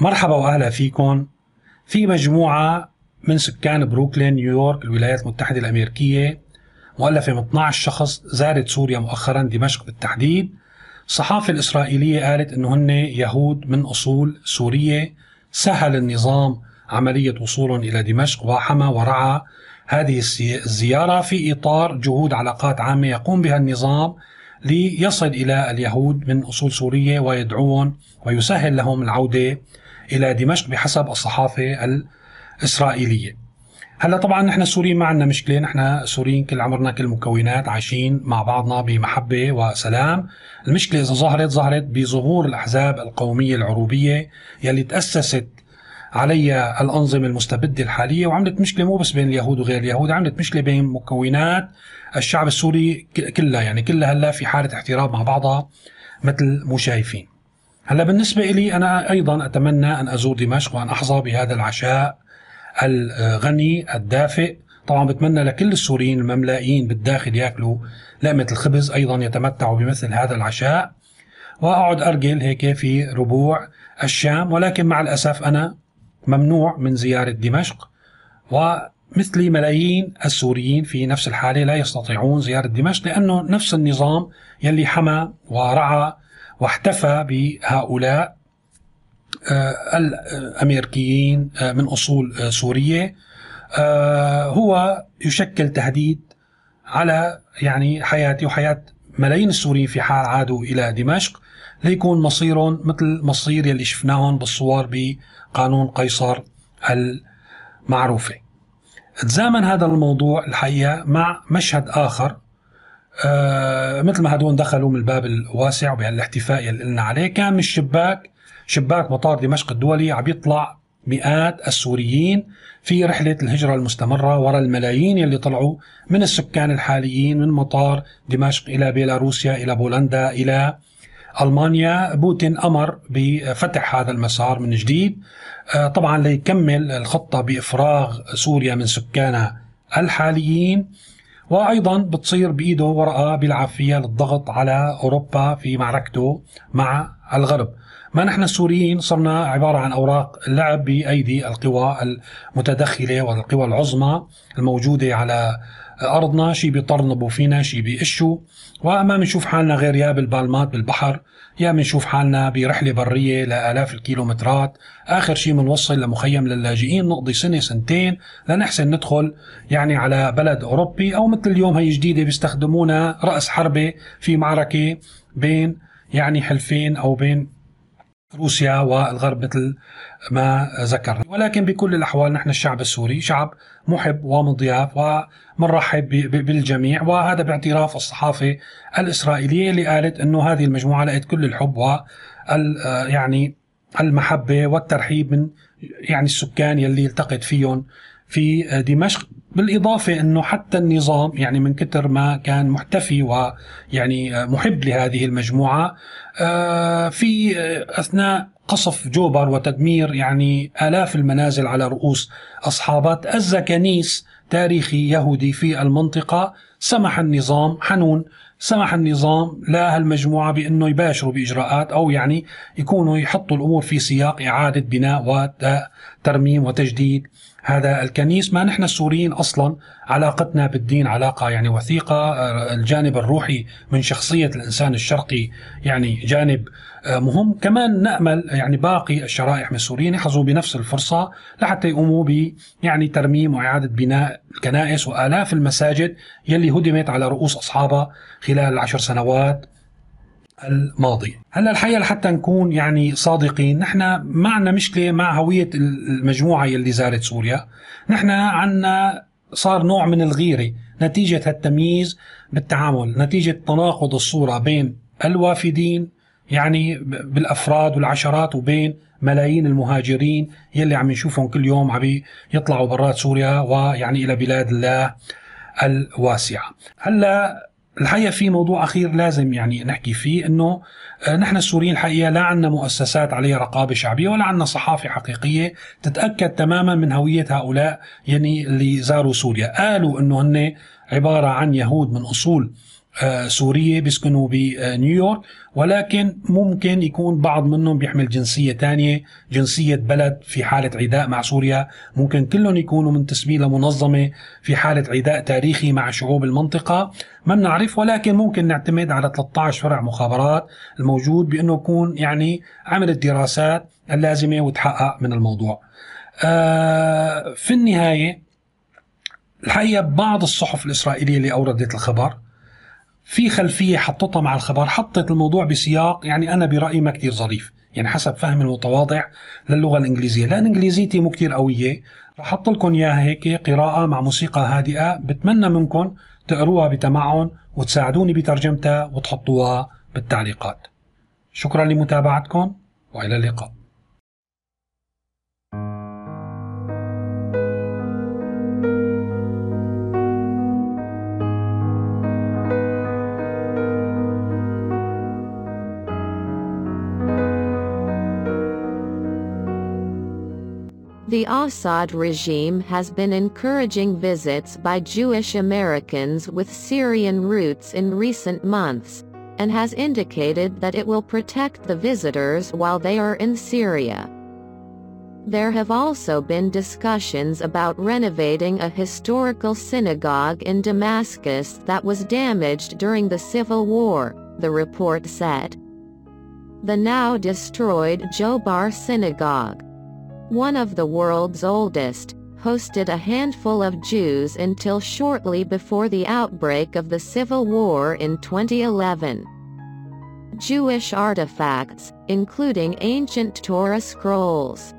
مرحبا وأهلا فيكم في مجموعة من سكان بروكلين نيويورك الولايات المتحدة الأمريكية مؤلفة من 12 شخص زارت سوريا مؤخرا دمشق بالتحديد. الصحافه الإسرائيلية قالت إنه هن يهود من أصول سورية. سهل النظام عملية وصولهم إلى دمشق وحمى ورعى هذه الزيارة في إطار جهود علاقات عامة يقوم بها النظام ليصل إلى اليهود من أصول سورية ويدعوهم ويسهل لهم العودة إلى دمشق بحسب الصحافة الإسرائيلية. هلا طبعا نحن السوريين ما عندنا مشكلة، نحن سوريين كل عمرنا كل مكونات عايشين مع بعضنا بمحبة وسلام، المشكلة إذا ظهرت ظهرت بظهور الأحزاب القومية العروبية يلي تأسست عليها الأنظمة المستبدة الحالية وعملت مشكلة مو بس بين اليهود وغير اليهود عملت مشكلة بين مكونات الشعب السوري كلها يعني كلها هلا في حالة احتراب مع بعضها مثل مو شايفين هلا بالنسبة لي أنا أيضا أتمنى أن أزور دمشق وأن أحظى بهذا العشاء الغني الدافئ. طبعا بتمنى لكل السوريين المملائين بالداخل يأكلوا لقمة الخبز أيضا يتمتعوا بمثل هذا العشاء. وأقعد أرجل هيك في ربوع الشام ولكن مع الأسف أنا ممنوع من زيارة دمشق. ومثلي ملايين السوريين في نفس الحالة لا يستطيعون زيارة دمشق لأنه نفس النظام يلي حمى ورعى واحتفى بهؤلاء آه، الأمريكيين آه، من أصول آه، سورية. هو يشكل تهديد على يعني حياتي وحياة ملايين السوريين في حال عادوا إلى دمشق. ليكون مصيرهم مثل مصير يلي شفناهم بالصور بقانون قيصر المعروفة. تزامن هذا الموضوع الحقيقة مع مشهد آخر. آه مثل ما هدول دخلوا من الباب الواسع بهالاحتفاء يلي قلنا عليه كان من الشباك شباك مطار دمشق الدولي عم يطلع مئات السوريين في رحلة الهجرة المستمرة وراء الملايين يلي طلعوا من السكان الحاليين من مطار دمشق إلى بيلاروسيا إلى بولندا إلى ألمانيا. بوتين أمر بفتح هذا المسار من جديد. آه، طبعا ليكمل الخطة بإفراغ سوريا من سكانها الحاليين. وأيضا بتصير بإيده ورقة بيلعب فيها للضغط على أوروبا في معركته مع الغرب. ما نحن السوريين صرنا عبارة عن أوراق لعب بأيدي القوى المتدخلة والقوى العظمى الموجودة على أرضنا شي بيطرنبوا فينا شي بيقشوا وما بنشوف حالنا غير يا بالبالمات بالبحر يا بنشوف حالنا برحلة برية لآلاف الكيلومترات. آخر شيء بنوصل لمخيم للاجئين نقضي سنة سنتين لنحسن ندخل يعني على بلد أوروبي أو مثل اليوم هي جديدة بيستخدمونا رأس حربة في معركة بين يعني حلفين أو بين روسيا والغرب مثل ما ذكرنا. ولكن بكل الأحوال نحن الشعب السوري شعب محب ومضياف ومنرحب بالجميع وهذا باعتراف الصحافة الإسرائيلية اللي قالت أنه هذه المجموعة لقت كل الحب وال يعني المحبة والترحيب من يعني السكان يلي التقت فيهم في دمشق. بالإضافة أنه حتى النظام يعني من كتر ما كان محتفي ويعني محب لهذه المجموعة آه، في أثناء قصف جوبر وتدمير يعني آلاف المنازل على رؤوس أصحابها تأذى كنيس تاريخي يهودي في المنطقة سمح النظام حنون سمح النظام لهالمجموعة بأنه يباشروا بإجراءات أو يعني يكونوا يحطوا الأمور في سياق إعادة بناء وترميم وتجديد. هذا الكنيس ما نحن السوريين أصلا علاقتنا بالدين علاقة يعني وثيقة الجانب الروحي من شخصية الإنسان الشرقي يعني جانب آه، مهم. كمان نأمل يعني باقي الشرائح من السوريين يحظوا بنفس الفرصة لحتى يقوموا ب يعني ترميم وإعادة بناء الكنائس وآلاف المساجد يلي هدمت على رؤوس أصحابها خلال العشر سنوات. الماضية هلا الحقيقة لحتى نكون يعني صادقين نحن ما عندنا مشكلة مع هوية المجموعة يلي زارت سوريا نحن عندنا صار نوع من الغيرة نتيجة هالتمييز بالتعامل نتيجة تناقض الصورة بين الوافدين يعني بالأفراد والعشرات وبين ملايين المهاجرين يلي عم نشوفهم كل يوم عم يطلعوا برات سوريا ويعني إلى بلاد الله الواسعة. هلا الحقيقة في موضوع أخير لازم يعني نحكي فيه إنه آه، نحن السوريين الحقيقة لا عندنا مؤسسات عليها رقابة شعبية ولا عندنا صحافة حقيقية تتأكد تماما من هوية هؤلاء يعني اللي زاروا سوريا، قالوا إنه هن عبارة عن يهود من أصول سورية بيسكنوا بنيويورك ولكن ممكن يكون بعض منهم بيحمل جنسية تانية جنسية بلد في حالة عداء مع سوريا. ممكن كلهم يكونوا منتسبين لمنظمة في حالة عداء تاريخي مع شعوب المنطقة. ما بنعرف ولكن ممكن نعتمد على 13 فرع مخابرات الموجود بأنه يكون يعني عمل الدراسات اللازمة وتحقق من الموضوع. آه، في النهاية الحقيقة بعض الصحف الإسرائيلية اللي أوردت الخبر في خلفية حطتها مع الخبر حطت الموضوع بسياق يعني أنا برأيي ما كتير ظريف. يعني حسب فهم المتواضع للغة الإنجليزية. لأن إنجليزيتي مو كتير قوية. رح أحط لكم إياها هيك قراءة مع موسيقى هادئة. بتمنى منكم تقروها بتمعن وتساعدوني بترجمتها وتحطوها بالتعليقات. شكرا لمتابعتكم وإلى اللقاء. The Assad regime has been encouraging visits by Jewish Americans with Syrian roots in recent months, and has indicated that it will protect the visitors while they are in Syria. There have also been discussions about renovating a historical synagogue in Damascus that was damaged during the civil war, the report said. The now destroyed Jobar Synagogue, one of the world's oldest, hosted a handful of Jews until shortly before the outbreak of the Civil War in 2011. Jewish artifacts, including ancient Torah scrolls,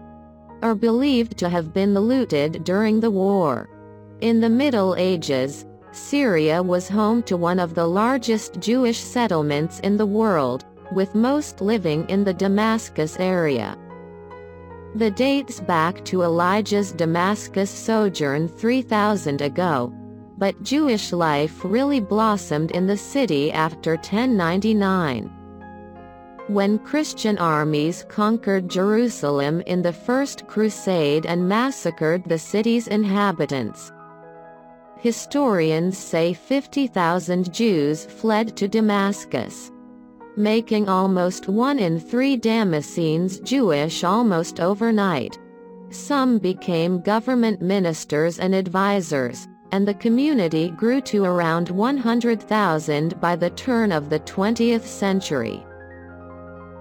are believed to have been looted during the war. In the Middle Ages, Syria was home to one of the largest Jewish settlements in the world, with most living in the Damascus area. The dates back to Elijah's Damascus sojourn 3000 ago, but Jewish life really blossomed in the city after 1099. When Christian armies conquered Jerusalem in the First Crusade and massacred the city's inhabitants. Historians say 50,000 Jews fled to Damascus making almost one in three Damascenes Jewish almost overnight. Some became government ministers and advisors, and the community grew to around 100,000 by the turn of the 20th century.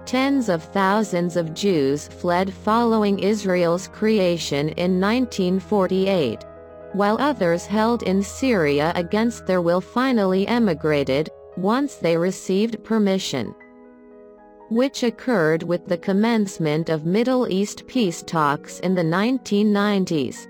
Tens of thousands of Jews fled following Israel's creation in 1948, while others held in Syria against their will finally emigrated, once they received permission. Which occurred with the commencement of Middle East peace talks in the 1990s.